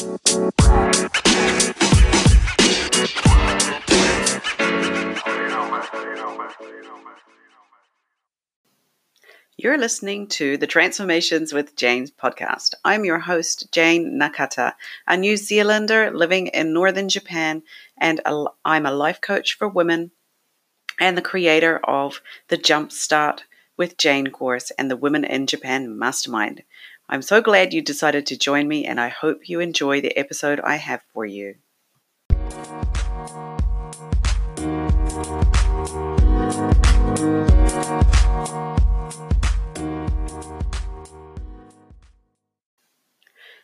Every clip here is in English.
You're listening to the Transformations with Jane podcast. I'm your host, Jane Nakata, a New Zealander living in northern Japan, and I'm a life coach for women and the creator of the Jumpstart with Jane course and the Women in Japan Mastermind. I'm so glad you decided to join me, and I hope you enjoy the episode I have for you.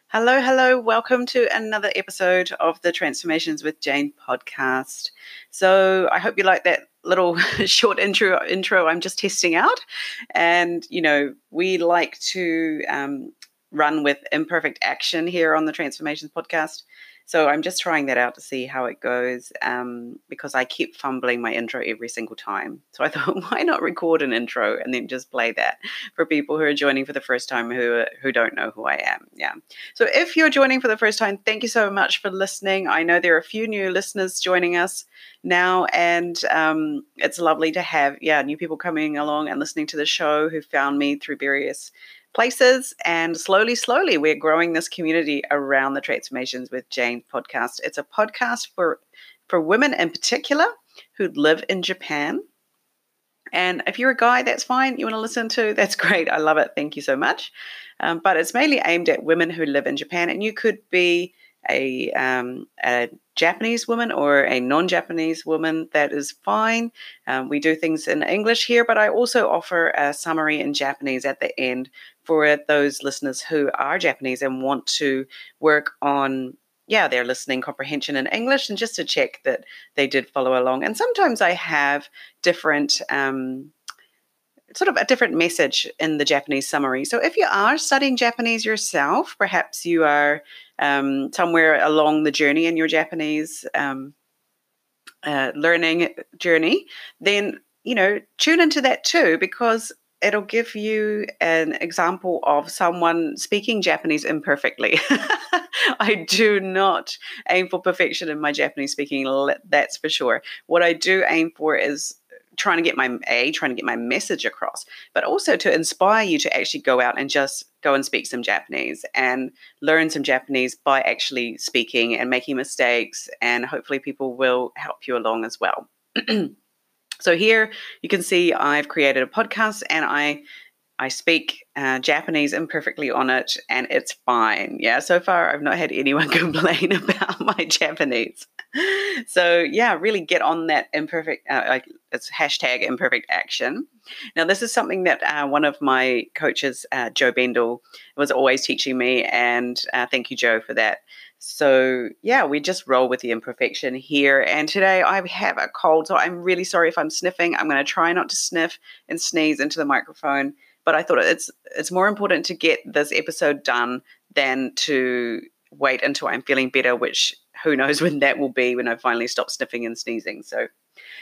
Hello, hello. Welcome to another episode of the Transformations with Jane podcast. So, I hope you like that little short intro intro I'm just testing out. And, you know, we like to um, run with imperfect action here on the Transformations podcast. So I'm just trying that out to see how it goes um, because I keep fumbling my intro every single time. So I thought, why not record an intro and then just play that for people who are joining for the first time who who don't know who I am. Yeah. So if you're joining for the first time, thank you so much for listening. I know there are a few new listeners joining us now, and um, it's lovely to have yeah new people coming along and listening to the show who found me through various places. And slowly, slowly, we're growing this community around the Transformations with Jane podcast. It's a podcast for, for women in particular who live in Japan. And if you're a guy, that's fine. You want to listen to, that's great. I love it. Thank you so much. Um, but it's mainly aimed at women who live in Japan. And you could be a, um, a Japanese woman or a non Japanese woman, that is fine. Um, we do things in English here, but I also offer a summary in Japanese at the end for those listeners who are Japanese and want to work on yeah, their listening comprehension in English, and just to check that they did follow along. And sometimes I have different, um, sort of a different message in the Japanese summary. So if you are studying Japanese yourself, perhaps you are um, somewhere along the journey in your Japanese um, uh, learning journey, then you know tune into that too because it'll give you an example of someone speaking Japanese imperfectly. I do not aim for perfection in my Japanese speaking, that's for sure. What I do aim for is trying to get my a trying to get my message across but also to inspire you to actually go out and just go and speak some japanese and learn some japanese by actually speaking and making mistakes and hopefully people will help you along as well. So here you can see i've created a podcast and i I speak uh, Japanese imperfectly on it, and it's fine. Yeah, so far I've not had anyone complain about my Japanese. So yeah, really get on that imperfect. Uh, it's hashtag imperfect action. Now this is something that uh, one of my coaches, uh, Joe Bendel, was always teaching me, and uh, thank you, Joe, for that. So yeah, we just roll with the imperfection here. And today I have a cold, so I'm really sorry if I'm sniffing. I'm going to try not to sniff and sneeze into the microphone but I thought it's it's more important to get this episode done than to wait until I'm feeling better, which who knows when that will be when I finally stop sniffing and sneezing. So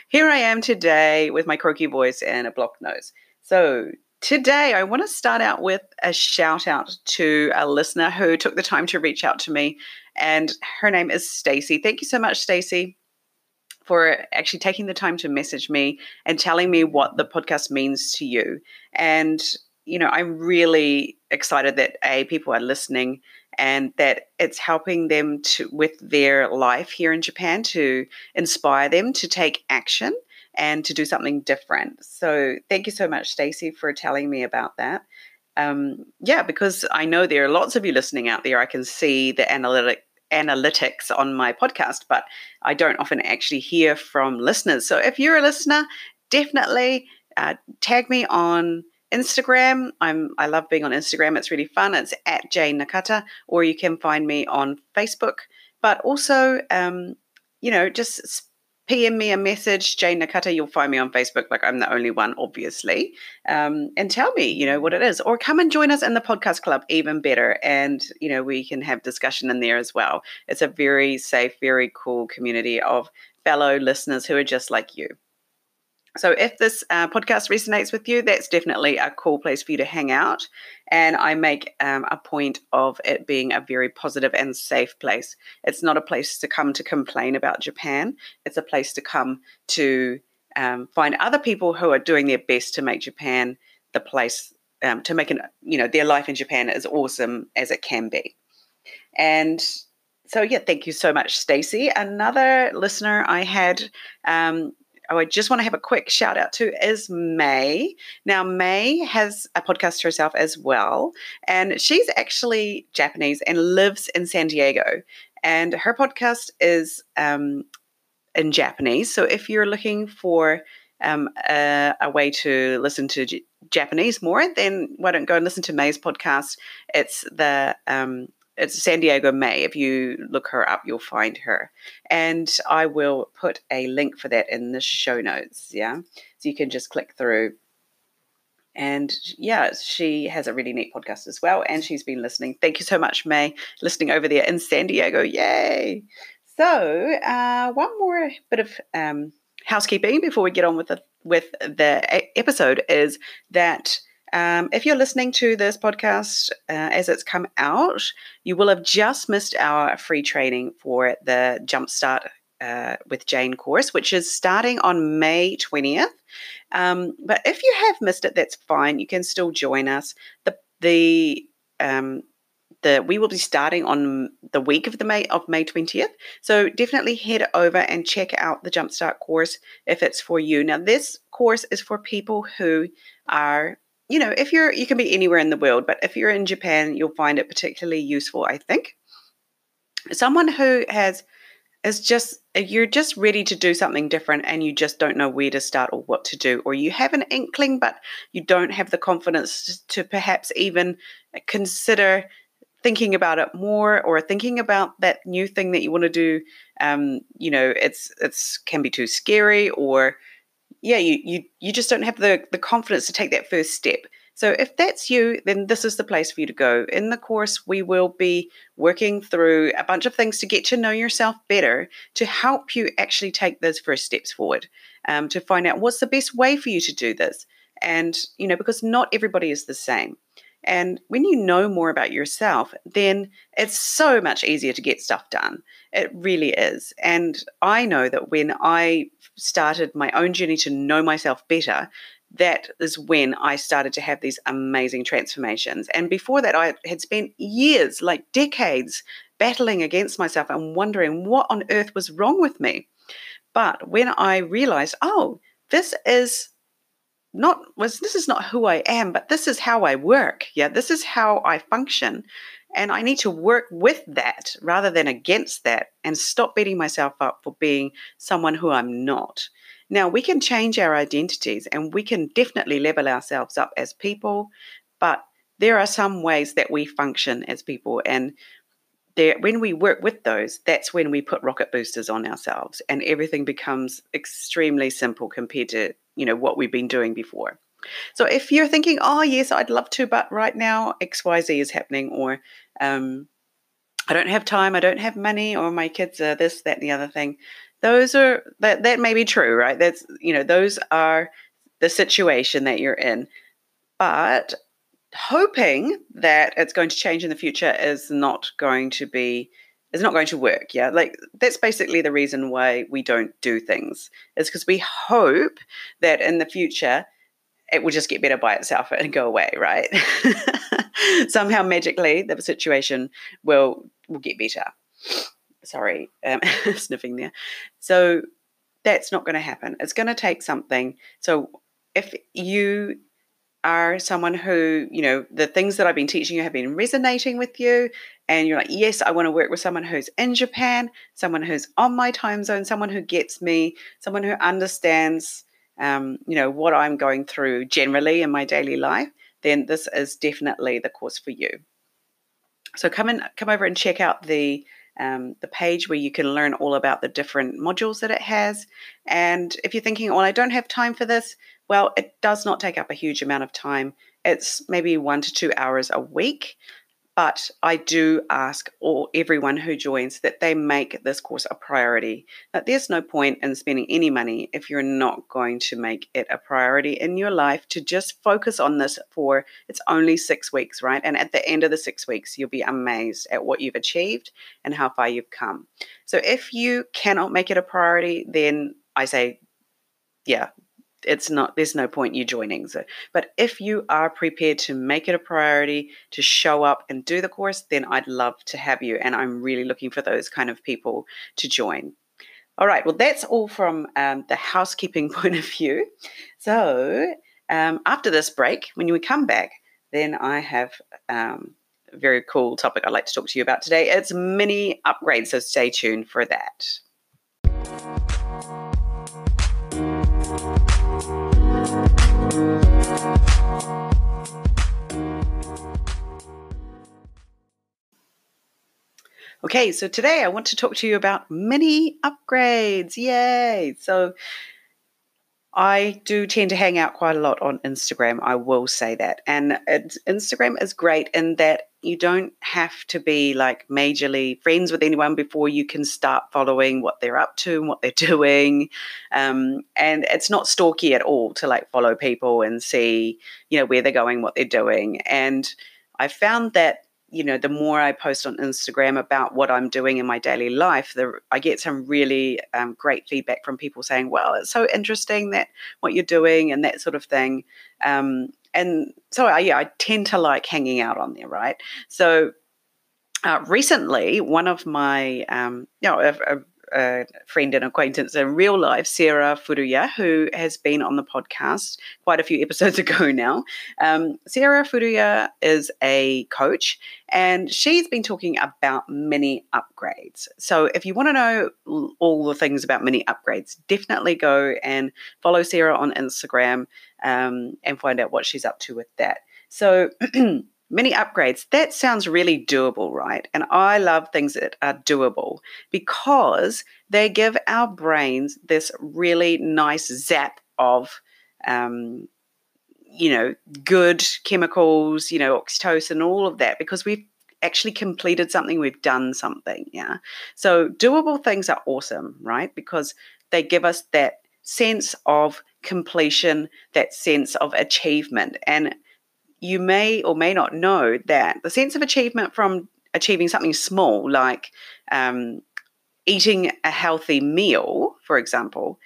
here I am today with my croaky voice and a blocked nose. So today I want to start out with a shout out to a listener who took the time to reach out to me and her name is Stacy. Thank you so much Stacy for actually taking the time to message me and telling me what the podcast means to you. And, you know, I'm really excited that A, people are listening and that it's helping them to with their life here in Japan to inspire them to take action and to do something different. So thank you so much, Stacey, for telling me about that. Um, yeah, because I know there are lots of you listening out there. I can see the analytic analytics on my podcast, but I don't often actually hear from listeners. So if you're a listener, definitely uh, tag me on Instagram. I'm I love being on Instagram. It's really fun. It's at Jane Nakata, or you can find me on Facebook. But also, um, you know, just PM me a message, Jane Nakata. You'll find me on Facebook. Like I'm the only one, obviously. Um, and tell me, you know, what it is, or come and join us in the podcast club. Even better, and you know, we can have discussion in there as well. It's a very safe, very cool community of fellow listeners who are just like you. So, if this uh, podcast resonates with you, that's definitely a cool place for you to hang out. And I make um, a point of it being a very positive and safe place. It's not a place to come to complain about Japan, it's a place to come to um, find other people who are doing their best to make Japan the place um, to make an, you know, their life in Japan as awesome as it can be. And so, yeah, thank you so much, Stacey. Another listener I had um, oh, I just want to have a quick shout out to is May. Now, May has a podcast herself as well, and she's actually Japanese and lives in San Diego. And her podcast is um, in Japanese. So if you're looking for um, a, a, way to listen to J- Japanese more, then why don't go and listen to May's podcast? It's the um, it's San Diego May. If you look her up, you'll find her. And I will put a link for that in the show notes. Yeah. So you can just click through. And yeah, she has a really neat podcast as well. And she's been listening. Thank you so much, May, listening over there in San Diego. Yay. So, uh, one more bit of um, housekeeping before we get on with the with the episode is that um, if you're listening to this podcast uh, as it's come out, you will have just missed our free training for the Jumpstart uh, with Jane course, which is starting on May 20th. Um, but if you have missed it, that's fine. You can still join us. The the um, the we will be starting on the week of the May of May 20th. So definitely head over and check out the Jumpstart course if it's for you. Now this course is for people who are you know, if you're, you can be anywhere in the world, but if you're in Japan, you'll find it particularly useful, I think. Someone who has, is just, you're just ready to do something different and you just don't know where to start or what to do, or you have an inkling, but you don't have the confidence to perhaps even consider thinking about it more or thinking about that new thing that you want to do um, you know it's it's can be too scary or yeah, you you you just don't have the the confidence to take that first step. So if that's you, then this is the place for you to go. In the course, we will be working through a bunch of things to get to know yourself better, to help you actually take those first steps forward, um, to find out what's the best way for you to do this. And you know, because not everybody is the same. And when you know more about yourself, then it's so much easier to get stuff done. It really is. And I know that when I started my own journey to know myself better, that is when I started to have these amazing transformations. And before that, I had spent years, like decades, battling against myself and wondering what on earth was wrong with me. But when I realized, oh, this is not was this is not who I am, but this is how I work. Yeah, this is how I function. And I need to work with that rather than against that and stop beating myself up for being someone who I'm not. Now, we can change our identities and we can definitely level ourselves up as people, but there are some ways that we function as people. And there, when we work with those, that's when we put rocket boosters on ourselves and everything becomes extremely simple compared to you know what we've been doing before. So if you're thinking, oh yes, I'd love to, but right now X Y Z is happening, or um, I don't have time, I don't have money, or my kids are this, that, and the other thing. Those are that that may be true, right? That's you know those are the situation that you're in, but hoping that it's going to change in the future is not going to be is not going to work. Yeah. Like that's basically the reason why we don't do things is because we hope that in the future it will just get better by itself and go away, right? Somehow magically the situation will will get better. Sorry, um, sniffing there. So that's not going to happen. It's going to take something. So if you are someone who, you know, the things that I've been teaching you have been resonating with you, and you're like, yes, I want to work with someone who's in Japan, someone who's on my time zone, someone who gets me, someone who understands, um, you know, what I'm going through generally in my daily life, then this is definitely the course for you. So come and come over and check out the um, the page where you can learn all about the different modules that it has. And if you're thinking, well, I don't have time for this, well, it does not take up a huge amount of time. It's maybe one to two hours a week. But I do ask all everyone who joins that they make this course a priority. That there's no point in spending any money if you're not going to make it a priority in your life to just focus on this for it's only six weeks, right? And at the end of the six weeks, you'll be amazed at what you've achieved and how far you've come. So if you cannot make it a priority, then I say, yeah, it's not there's no point you joining. So but if you are prepared to make it a priority to show up and do the course then i'd love to have you and i'm really looking for those kind of people to join. All right well that's all from um, the housekeeping point of view. So um, after this break when we come back then i have um, a very cool topic i'd like to talk to you about today. It's mini upgrades so stay tuned for that Okay, so today I want to talk to you about mini upgrades. Yay! So I do tend to hang out quite a lot on Instagram. I will say that. And Instagram is great in that you don't have to be like majorly friends with anyone before you can start following what they're up to and what they're doing. Um, and it's not stalky at all to like follow people and see, you know, where they're going, what they're doing. And I found that you know, the more I post on Instagram about what I'm doing in my daily life, the, I get some really um, great feedback from people saying, "Well, it's so interesting that what you're doing and that sort of thing." Um, and so, I, yeah, I tend to like hanging out on there, right? So, uh, recently, one of my, um, you know, a, a a friend and acquaintance in real life, Sarah Furuya, who has been on the podcast quite a few episodes ago now. Um, Sarah Furuya is a coach and she's been talking about mini upgrades. So if you want to know all the things about mini upgrades, definitely go and follow Sarah on Instagram um, and find out what she's up to with that. So mini upgrades, that sounds really doable, right? And I love things that are doable because they give our brains this really nice zap of, um, you know, good chemicals, you know, oxytocin, all of that, because we've actually completed something, we've done something. Yeah. So doable things are awesome, right? Because they give us that sense of completion, that sense of achievement. And you may or may not know that the sense of achievement from achieving something small, like um, eating a healthy meal, for example,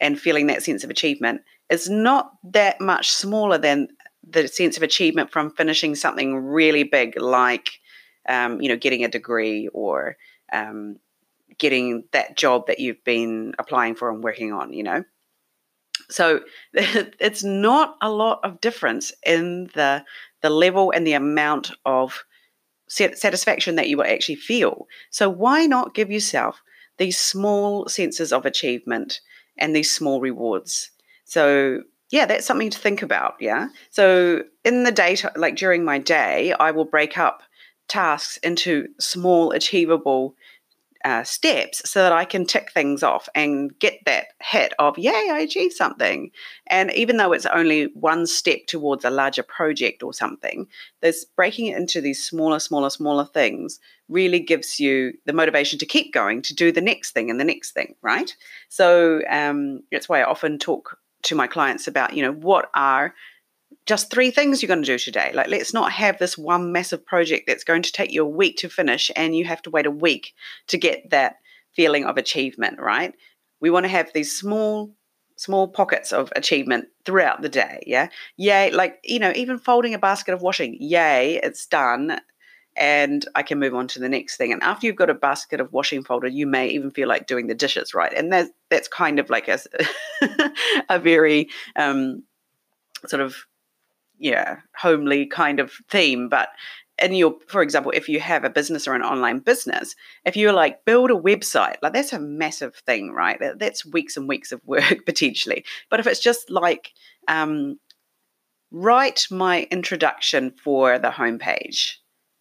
and feeling that sense of achievement, is not that much smaller than the sense of achievement from finishing something really big, like um, you know, getting a degree or um, getting that job that you've been applying for and working on. You know, so it's not a lot of difference in the the level and the amount of satisfaction that you will actually feel. So why not give yourself these small senses of achievement and these small rewards? So yeah, that's something to think about. Yeah. So in the day, like during my day, I will break up tasks into small, achievable uh, steps so that I can tick things off and get that hit of, yay, I achieved something. And even though it's only one step towards a larger project or something, this breaking it into these smaller, smaller, smaller things really gives you the motivation to keep going, to do the next thing and the next thing, right? So um, that's why I often talk to my clients about, you know, what are just three things you're going to do today. Like, let's not have this one massive project that's going to take you a week to finish and you have to wait a week to get that feeling of achievement, right? We want to have these small, small pockets of achievement throughout the day. Yeah. Yay. Like, you know, even folding a basket of washing, yay, it's done. And I can move on to the next thing. And after you've got a basket of washing folded, you may even feel like doing the dishes, right? And that's that's kind of like a, a very um, sort of yeah homely kind of theme but in your for example if you have a business or an online business if you're like build a website like that's a massive thing right? That's weeks and weeks of work potentially. But if it's just like um, write my introduction for the homepage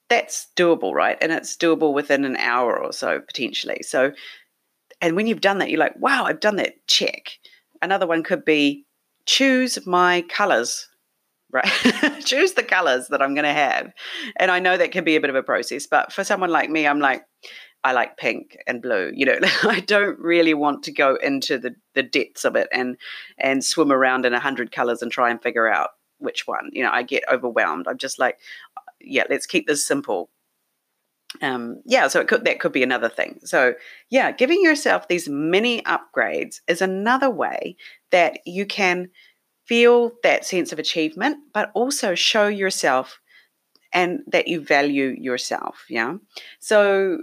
that's doable right? And it's doable within an hour or so potentially. So and when you've done that you're like wow i've done that check. Another one could be choose my colors right? Choose the colors that I'm going to have. And I know that can be a bit of a process, but for someone like me, I'm like, I like pink and blue. You know, I don't really want to go into the, the depths of it and and swim around in a hundred colors and try and figure out which one. You know, I get overwhelmed. I'm just like, yeah, let's keep this simple. Um, yeah, so it could that could be another thing. So yeah, giving yourself these mini upgrades is another way that you can feel that sense of achievement, but also show yourself and that you value yourself. Yeah. So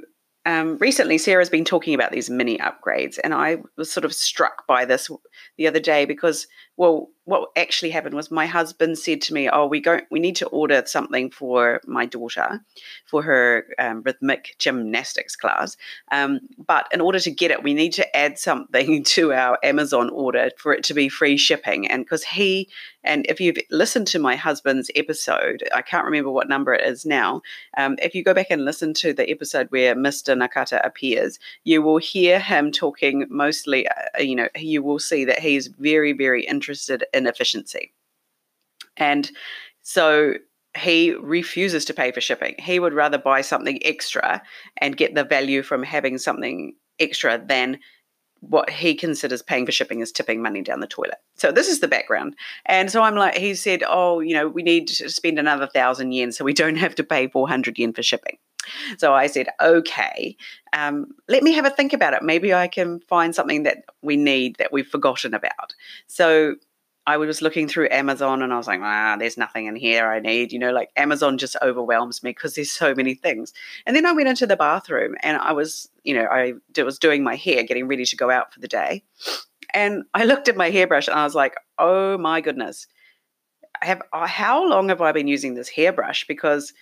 um, recently, Sarah's been talking about these mini upgrades, and I was sort of struck by this the other day because, well, what actually happened was my husband said to me, "Oh, we go, we need to order something for my daughter for her um, rhythmic gymnastics class, um, but in order to get it, we need to add something to our Amazon order for it to be free shipping." And because he and if you've listened to my husband's episode, I can't remember what number it is now. Um, if you go back and listen to the episode where Mr. Nakata appears, you will hear him talking mostly, uh, you know, you will see that he's very, very interested in efficiency. And so he refuses to pay for shipping. He would rather buy something extra and get the value from having something extra than what he considers paying for shipping is tipping money down the toilet. So this is the background. And so I'm like, he said, oh, you know, we need to spend another thousand yen so we don't have to pay 400 yen for shipping. So I said, okay, um, let me have a think about it. Maybe I can find something that we need that we've forgotten about. So I was looking through Amazon and I was like, ah, there's nothing in here I need. You know, like Amazon just overwhelms me because there's so many things. And then I went into the bathroom and I was, you know, I was doing my hair, getting ready to go out for the day. And I looked at my hairbrush and I was like, oh my goodness. Have uh, how long have I been using this hairbrush? Because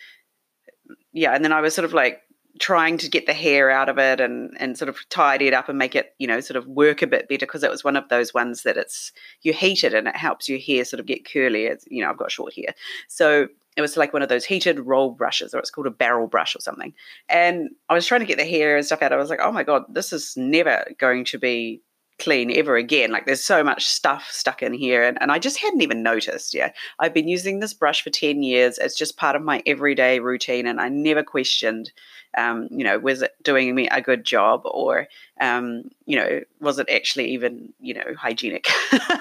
yeah, and then I was sort of like trying to get the hair out of it and and sort of tidy it up and make it you know sort of work a bit better because it was one of those ones that it's you heat it and it helps your hair sort of get curly. It's, you know i've got short hair. So it was like one of those heated roll brushes or it's called a barrel brush or something. And i was trying to get the hair and stuff out. I was like oh my god this is never going to be clean ever again. Like there's so much stuff stuck in here. And, and I just hadn't even noticed. Yeah. I've been using this brush for 10 years. It's just part of my everyday routine. And I never questioned, um, you know, was it doing me a good job or, um, you know, was it actually even, you know, hygienic?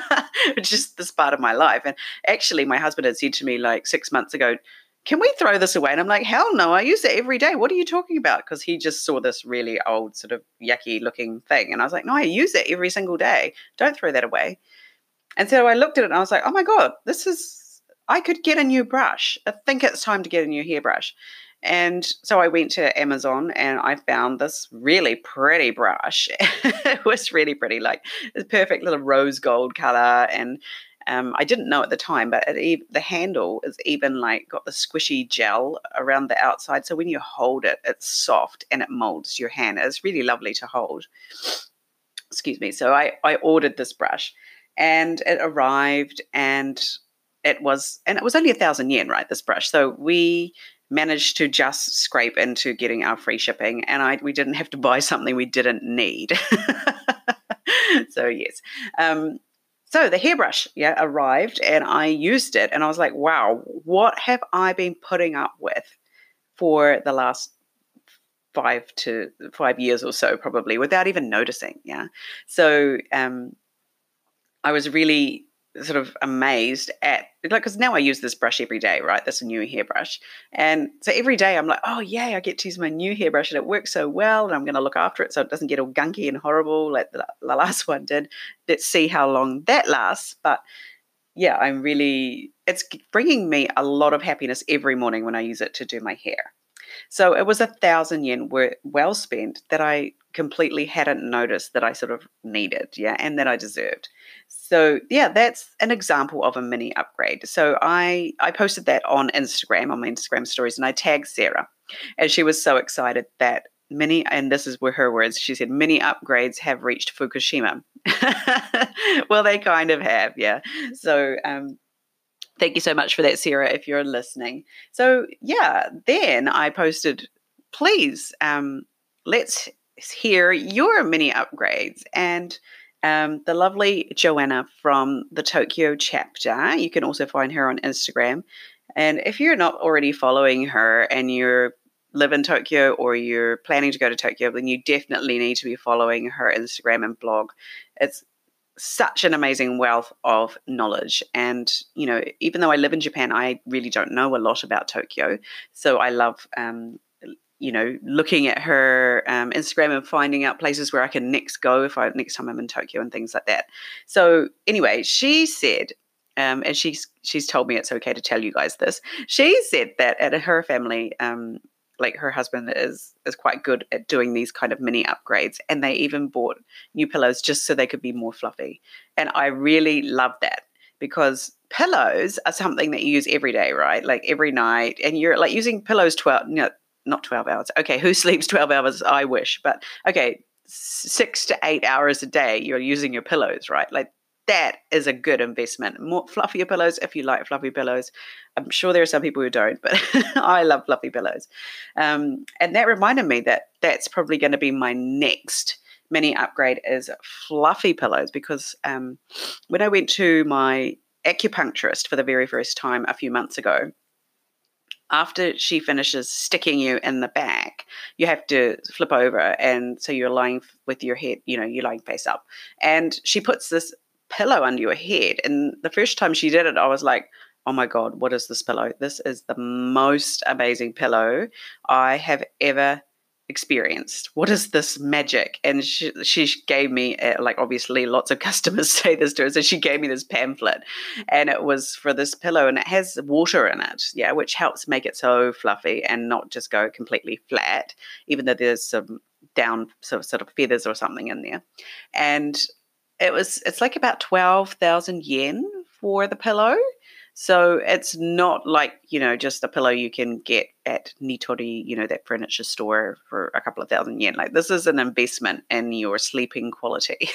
just this part of my life. And actually, my husband had said to me like six months ago, can we throw this away? And I'm like, hell no, I use it every day. What are you talking about? Because he just saw this really old, sort of yucky looking thing. And I was like, no, I use it every single day. Don't throw that away. And so I looked at it and I was like, oh my God, this is, I could get a new brush. I think it's time to get a new hairbrush. And so I went to Amazon and I found this really pretty brush. it was really pretty, like this perfect little rose gold color. And um, I didn't know at the time, but it, the handle is even like got the squishy gel around the outside. So when you hold it, it's soft and it molds your hand. It's really lovely to hold. Excuse me. So I, I ordered this brush and it arrived and it was, and it was only a thousand yen, right? This brush. So we managed to just scrape into getting our free shipping and I, we didn't have to buy something we didn't need. so yes. Um, so the hairbrush, yeah, arrived and I used it and I was like, wow, what have I been putting up with for the last five to five years or so, probably, without even noticing. Yeah. So um, I was really sort of amazed at like because now I use this brush every day, right? This new hairbrush, and so every day I'm like, oh yay, I get to use my new hairbrush and it works so well, and I'm going to look after it so it doesn't get all gunky and horrible like the, the last one did. Let's see how long that lasts, but yeah, I'm really it's bringing me a lot of happiness every morning when I use it to do my hair. So it was a thousand yen well spent that I completely hadn't noticed that I sort of needed, yeah, and that I deserved. So yeah, that's an example of a mini upgrade. So I I posted that on Instagram on my Instagram stories, and I tagged Sarah, and she was so excited that many and this is where her words she said many upgrades have reached fukushima. Well they kind of have yeah. So um thank you so much for that sarah if you're listening. So yeah then i posted please um let's hear your mini upgrades and Um, the lovely Joanna from the Tokyo chapter. You can also find her on Instagram. And if you're not already following her and you live in Tokyo or you're planning to go to Tokyo, then you definitely need to be following her Instagram and blog. It's such an amazing wealth of knowledge. And, you know, even though I live in Japan, I really don't know a lot about Tokyo. So I love, um, you know, looking at her um, Instagram and finding out places where I can next go if I next time I'm in Tokyo and things like that. So anyway, she said, um, and she's she's told me it's okay to tell you guys this. She said that at her family, um, like her husband is is quite good at doing these kind of mini upgrades and they even bought new pillows just so they could be more fluffy and i really love that because pillows are something that you use every day right like every night and you're like using pillows 12 no, not 12 hours okay who sleeps 12 hours i wish but okay six to eight hours a day you're using your pillows right like that is a good investment. More fluffier pillows if you like fluffy pillows. I'm sure there are some people who don't, but I love fluffy pillows. Um, and that reminded me that that's probably going to be my next mini upgrade is fluffy pillows because um, when I went to my acupuncturist for the very first time a few months ago, after she finishes sticking you in the back, you have to flip over. And so you're lying with your head, you know, you're lying face up. And she puts this pillow under your head. And the first time she did it, I was like, oh my God, what is this pillow? This is the most amazing pillow I have ever experienced. What is this magic? And she, she gave me, uh, like, obviously, lots of customers say this to her. So she gave me this pamphlet, and it was for this pillow, and it has water in it, yeah, which helps make it so fluffy and not just go completely flat, even though there's some down sort of, sort of feathers or something in there. And it was it's like about 12,000 yen for the pillow. So it's not like, you know, just a pillow you can get at Nitori, you know, that furniture store for a couple of thousand yen. Like this is an investment in your sleeping quality.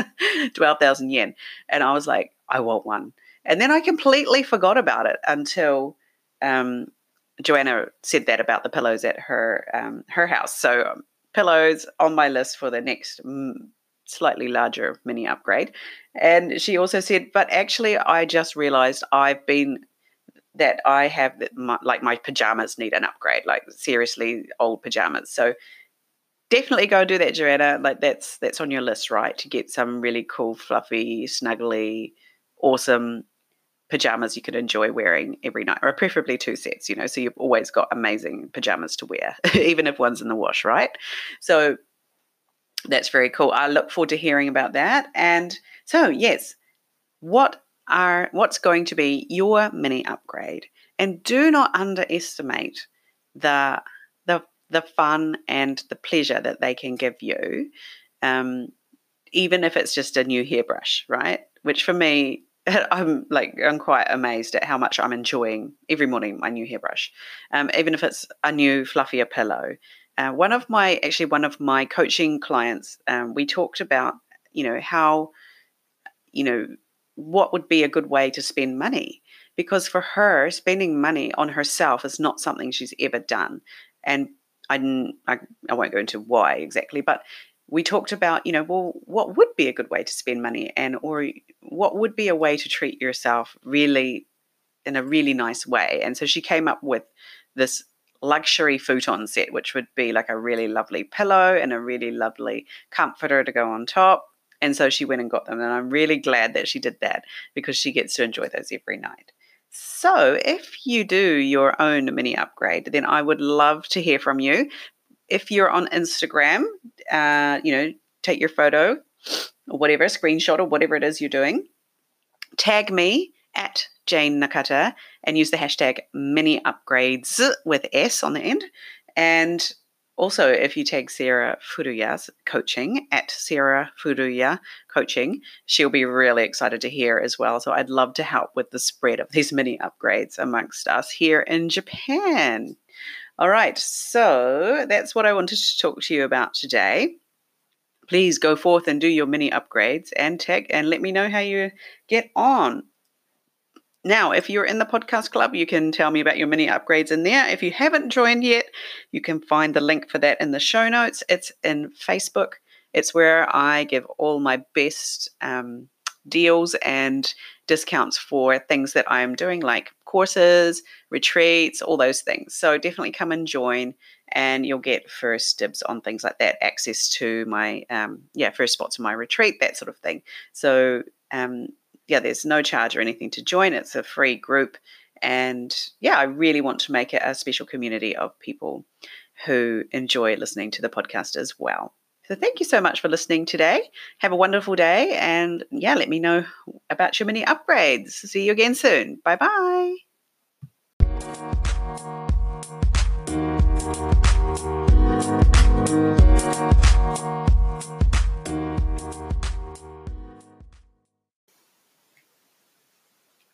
12,000 yen. And I was like, I want one. And then I completely forgot about it until um, Joanna said that about the pillows at her um, her house. So um, pillows on my list for the next mm, slightly larger mini upgrade. And she also said, but actually, I just realized I've been that I have my, like my pajamas need an upgrade, like seriously old pajamas. So definitely go do that, Joanna. Like that's that's on your list, right? To get some really cool, fluffy, snuggly, awesome pajamas you could enjoy wearing every night, or preferably two sets. You know, so you've always got amazing pajamas to wear, even if one's in the wash, right? So that's very cool. I look forward to hearing about that. And so, yes, what are what's going to be your mini upgrade? And do not underestimate the the the fun and the pleasure that they can give you, um, even if it's just a new hairbrush, right? Which for me, I'm like I'm quite amazed at how much I'm enjoying every morning my new hairbrush, um, even if it's a new fluffier pillow, uh, one of my actually one of my coaching clients, um, we talked about you know how you know what would be a good way to spend money. Because for her spending money on herself is not something she's ever done. And I, I, I won't go into why exactly but we talked about you know well what would be a good way to spend money? And or what would be a way to treat yourself really in a really nice way? And so she came up with this luxury futon set, which would be like a really lovely pillow and a really lovely comforter to go on top. And so she went and got them. And I'm really glad that she did that because she gets to enjoy those every night. So if you do your own mini upgrade, then I would love to hear from you. If you're on Instagram, uh, you know, take your photo or whatever, screenshot or whatever it is you're doing. Tag me at Jane Nakata and use the hashtag mini upgrades with S on the end. And also, if you tag Sarah Furuya's coaching at Sarah Furuya coaching, she'll be really excited to hear as well. So I'd love to help with the spread of these mini upgrades amongst us here in Japan. All right, so that's what I wanted to talk to you about today. Please go forth and do your mini upgrades and tag and let me know how you get on. Now, if you're in the podcast club, you can tell me about your mini upgrades in there. If you haven't joined yet, you can find the link for that in the show notes. It's in Facebook. It's where I give all my best um, deals and discounts for things that I'm doing, like courses, retreats, all those things. So definitely come and join, and you'll get first dibs on things like that, access to my um, yeah first spots in my retreat, that sort of thing. So um, yeah, there's no charge or anything to join. It's a free group, and yeah, I really want to make it a special community of people who enjoy listening to the podcast as well. So thank you so much for listening today. Have a wonderful day. And yeah, let me know about your mini upgrades. See you again soon. Bye bye.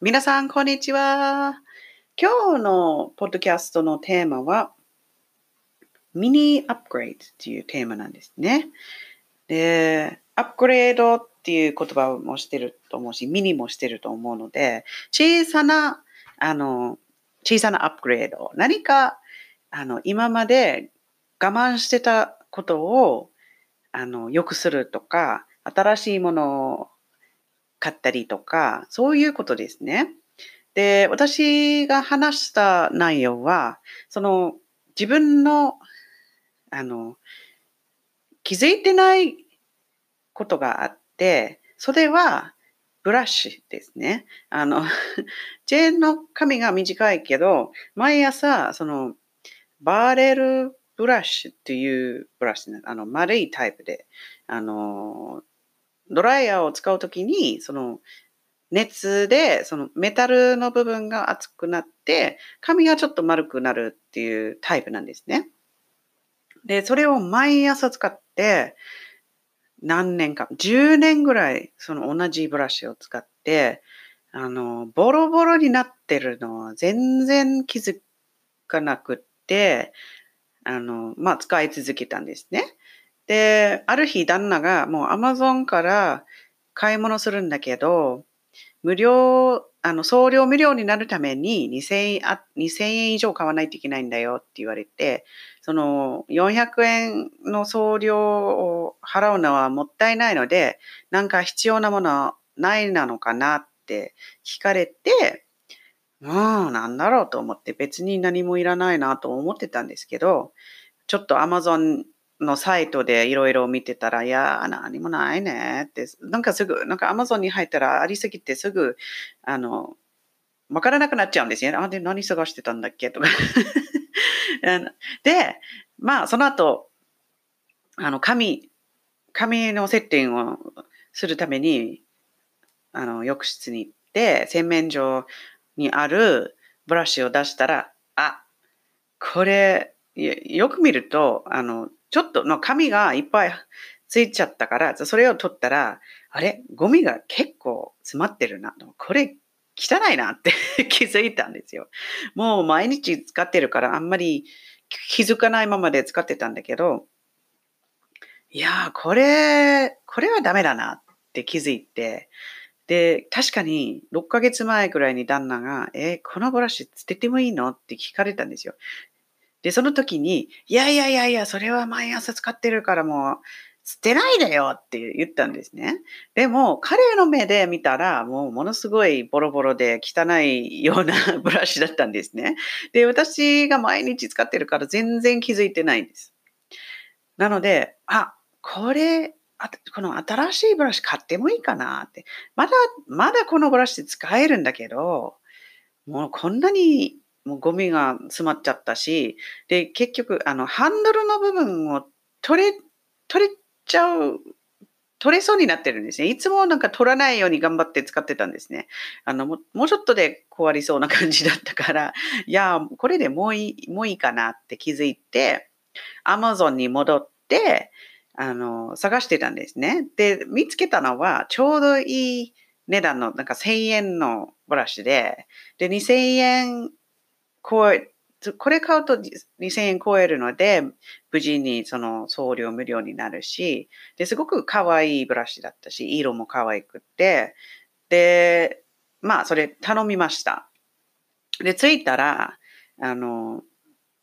皆さん、こんにちは。今日のポッドキャストのテーマは、ミニアップグレードっていうテーマなんですね。で、アップグレードっていう言葉もしてると思うし、ミニもしてると思うので、小さな、あの、小さなアップグレード。何か、あの、今まで我慢してたことを、あの、良くするとか、新しいものを買ったりとか、そういうことですね。で、私が話した内容は、その自分のあの、気づいてないことがあって、それはブラシですね。あの、ジェーンの髪が短いけど、毎朝、その、バーレルブラッシュっていうブラシ、ね、あの、丸いタイプで、あの、ドライヤーを使うときに、その、熱で、そのメタルの部分が熱くなって、髪がちょっと丸くなるっていうタイプなんですね。で、それを毎朝使って、何年か、10年ぐらい、その同じブラシを使って、あの、ボロボロになってるのは全然気づかなくって、あの、まあ、使い続けたんですね。で、ある日旦那がもうアマゾンから買い物するんだけど、無料、あの、送料無料になるために2000円、2000円以上買わないといけないんだよって言われて、その400円の送料を払うのはもったいないので、なんか必要なものはないなのかなって聞かれて、もうなんだろうと思って別に何もいらないなと思ってたんですけど、ちょっと Amazon のサイトでいろいろ見てたら、いや、何もないねって、なんかすぐ、なんか Amazon に入ったらありすぎてすぐ、あの、わからなくなっちゃうんですよね。あ、で、何探してたんだっけとか で、まあ、その後、あの、紙、紙の接点をするために、あの、浴室に行って、洗面所にあるブラシを出したら、あ、これ、よく見ると、あの、ちょっとの紙がいっぱいついちゃったから、それを取ったら、あれ？ゴミが結構詰まってるな。これ汚いなって 気づいたんですよ。もう毎日使ってるからあんまり気づかないままで使ってたんだけど、いやー、これ、これはダメだなって気づいて、で、確かに6ヶ月前くらいに旦那が、えー、このブラシ捨ててもいいの？って聞かれたんですよ。で、その時に、いやいやいやいや、それは毎朝使ってるからもう、捨てないでよって言ったんですね。でも、彼の目で見たら、もうものすごいボロボロで汚いような ブラシだったんですね。で、私が毎日使ってるから全然気づいてないんです。なので、あ、これ、この新しいブラシ買ってもいいかなって。まだ、まだこのブラシ使えるんだけど、もうこんなにもうゴミが詰まっちゃったし、で、結局、あの、ハンドルの部分を取れ、取れちゃう、取れそうになってるんですね。いつもなんか取らないように頑張って使ってたんですね。あの、もうちょっとで壊りそうな感じだったから、いや、これでもういい、もういいかなって気づいて、アマゾンに戻って、あの、探してたんですね。で、見つけたのは、ちょうどいい値段の、なんか1000円のブラシで、で、2000円超え、これ買うと2000円超えるので、無事にその送料無料になるし、ですごく可愛いブラシだったし、色も可愛くて、で、まあ、それ頼みました。で、着いたら、あの、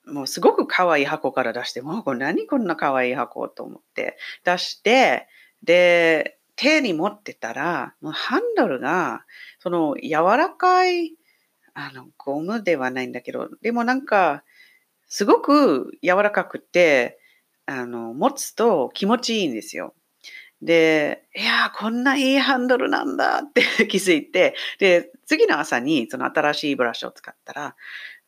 もうすごく可愛い箱から出して、もうこれ何こんな可愛い箱と思って出して、で、手に持ってたら、もうハンドルが、その柔らかい、あの、ゴムではないんだけど、でもなんか、すごく柔らかくて、あの、持つと気持ちいいんですよ。で、いやこんないいハンドルなんだって 気づいて、で、次の朝にその新しいブラシを使ったら、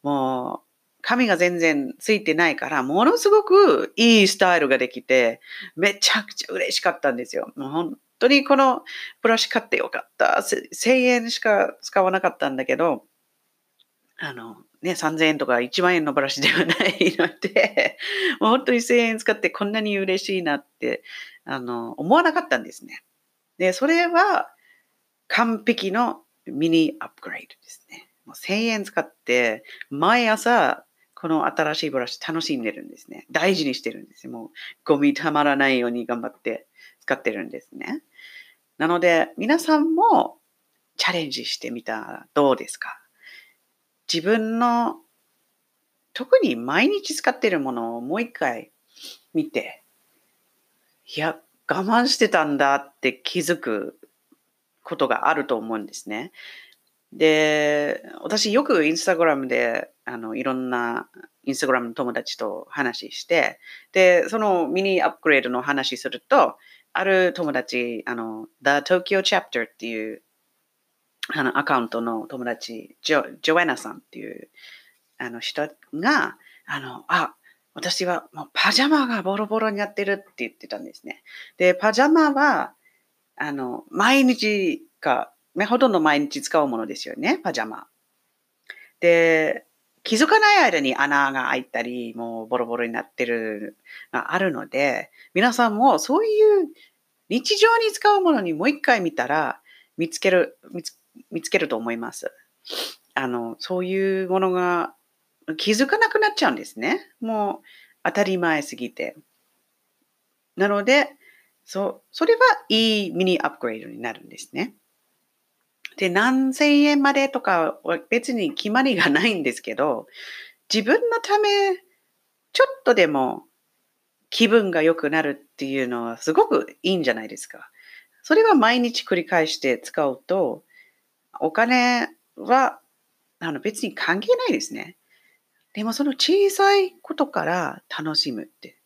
もう、髪が全然ついてないから、ものすごくいいスタイルができて、めちゃくちゃ嬉しかったんですよ。もう本当にこのブラシ買ってよかった。1000円しか使わなかったんだけど、あの、ね、3000円とか1万円のブラシではないので、もう本当に1000円使ってこんなに嬉しいなって、あの、思わなかったんですね。で、それは完璧のミニアップグレードですね。もう1000円使って、毎朝、この新しいブラシ楽しんでるんですね。大事にしてるんです。もうゴミたまらないように頑張って使ってるんですね。なので、皆さんもチャレンジしてみたらどうですか？自分の特に毎日使ってるものをもう一回見て、いや、我慢してたんだって気づくことがあると思うんですね。で、私よくインスタグラムであのいろんなインスタグラムの友達と話して、で、そのミニアップグレードの話すると、ある友達、あの、The Tokyo Chapter っていうあのアカウントの友達、ジョジョエナさんっていうあの人が、あの、あ、私はもうパジャマがボロボロになってるって言ってたんですね。で、パジャマは、あの、毎日か、ほとんど毎日使うものですよね、パジャマ。で、気づかない間に穴が開いたり、もうボロボロになってるがあるので、皆さんもそういう日常に使うものにもう一回見たら、見つける、見つ見つけると思います。あの、そういうものが気づかなくなっちゃうんですね。もう当たり前すぎて。なので、そそれはいいミニアップグレードになるんですね。で、何千円までとかは別に決まりがないんですけど、自分のため、ちょっとでも気分が良くなるっていうのはすごくいいんじゃないですか。それは毎日繰り返して使うと、お金はあの別に関係ないですね。でもその小さいことから楽しむって。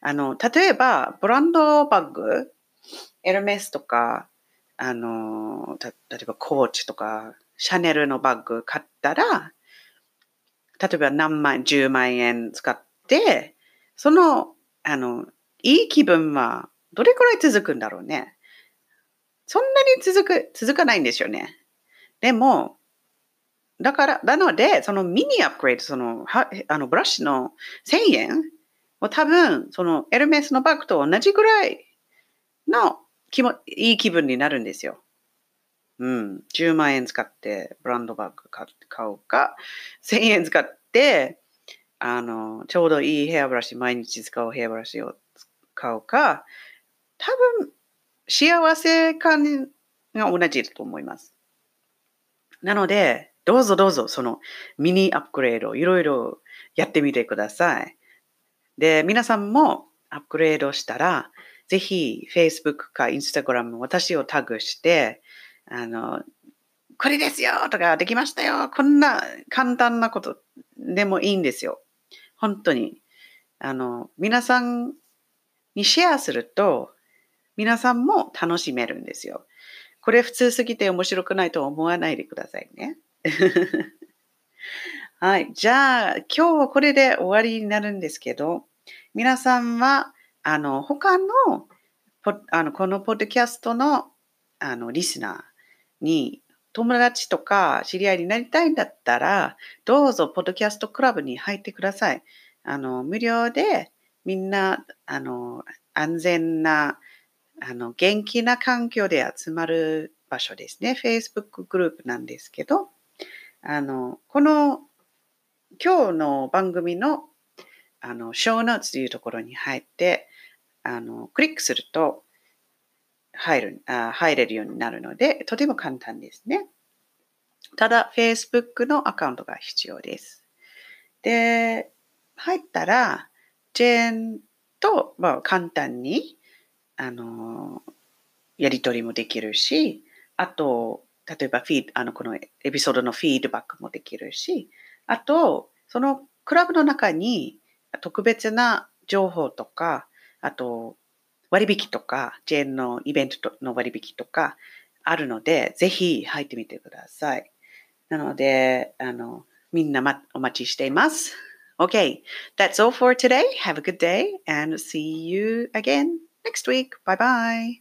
あの、例えば、ブランドバッグ、エルメスとか、あの、例えばコーチとか、シャネルのバッグ買ったら、例えば何万、10万円使って、その、あの、いい気分はどれくらい続くんだろうね。そんなに続く、続かないんですよね。でも、だから、なので、そのミニアップグレード、その、はあのブラシの1000円も多分、そのエルメスのバッグと同じぐらいの気もいい気分になるんですよ。うん。10万円使ってブランドバッグ買うか、1000円使って、あの、ちょうどいいヘアブラシ、毎日使うヘアブラシを買うか、多分、幸せ感が同じだと思います。なので、どうぞどうぞ、そのミニアップグレードいろいろやってみてください。で、皆さんもアップグレードしたら、ぜひ Facebook か Instagram 私をタグして、あの、これですよとか、できましたよこんな簡単なことでもいいんですよ。本当に。あの、皆さんにシェアすると、皆さんも楽しめるんですよ。これ普通すぎて面白くないと思わないでくださいね。はい。じゃあ、今日はこれで終わりになるんですけど、皆さんは、あの、他の、あのこのポッドキャストの、あの、リスナーに、友達とか知り合いになりたいんだったら、どうぞ、ポッドキャストクラブに入ってください。あの、無料で、みんな、あの、安全な、あの、元気な環境で集まる場所ですね。Facebook グループなんですけど、あの、この、今日の番組の、あの、ショーノーツというところに入って、あの、クリックすると、入る、あ入れるようになるので、とても簡単ですね。ただ、Facebook のアカウントが必要です。で、入ったら、ジェーンと、まあ、簡単に、あの、やり取りもできるし、あと、例えばフィーあの、このエピソードのフィードバックもできるし、あと、そのクラブの中に特別な情報とか、あと、割引とか、ジェーンのイベントの割引とかあるので、ぜひ入ってみてください。なので、あの、みんな、ま、お待ちしています。Okay, that's all for today. Have a good day and see you again next week. Bye bye.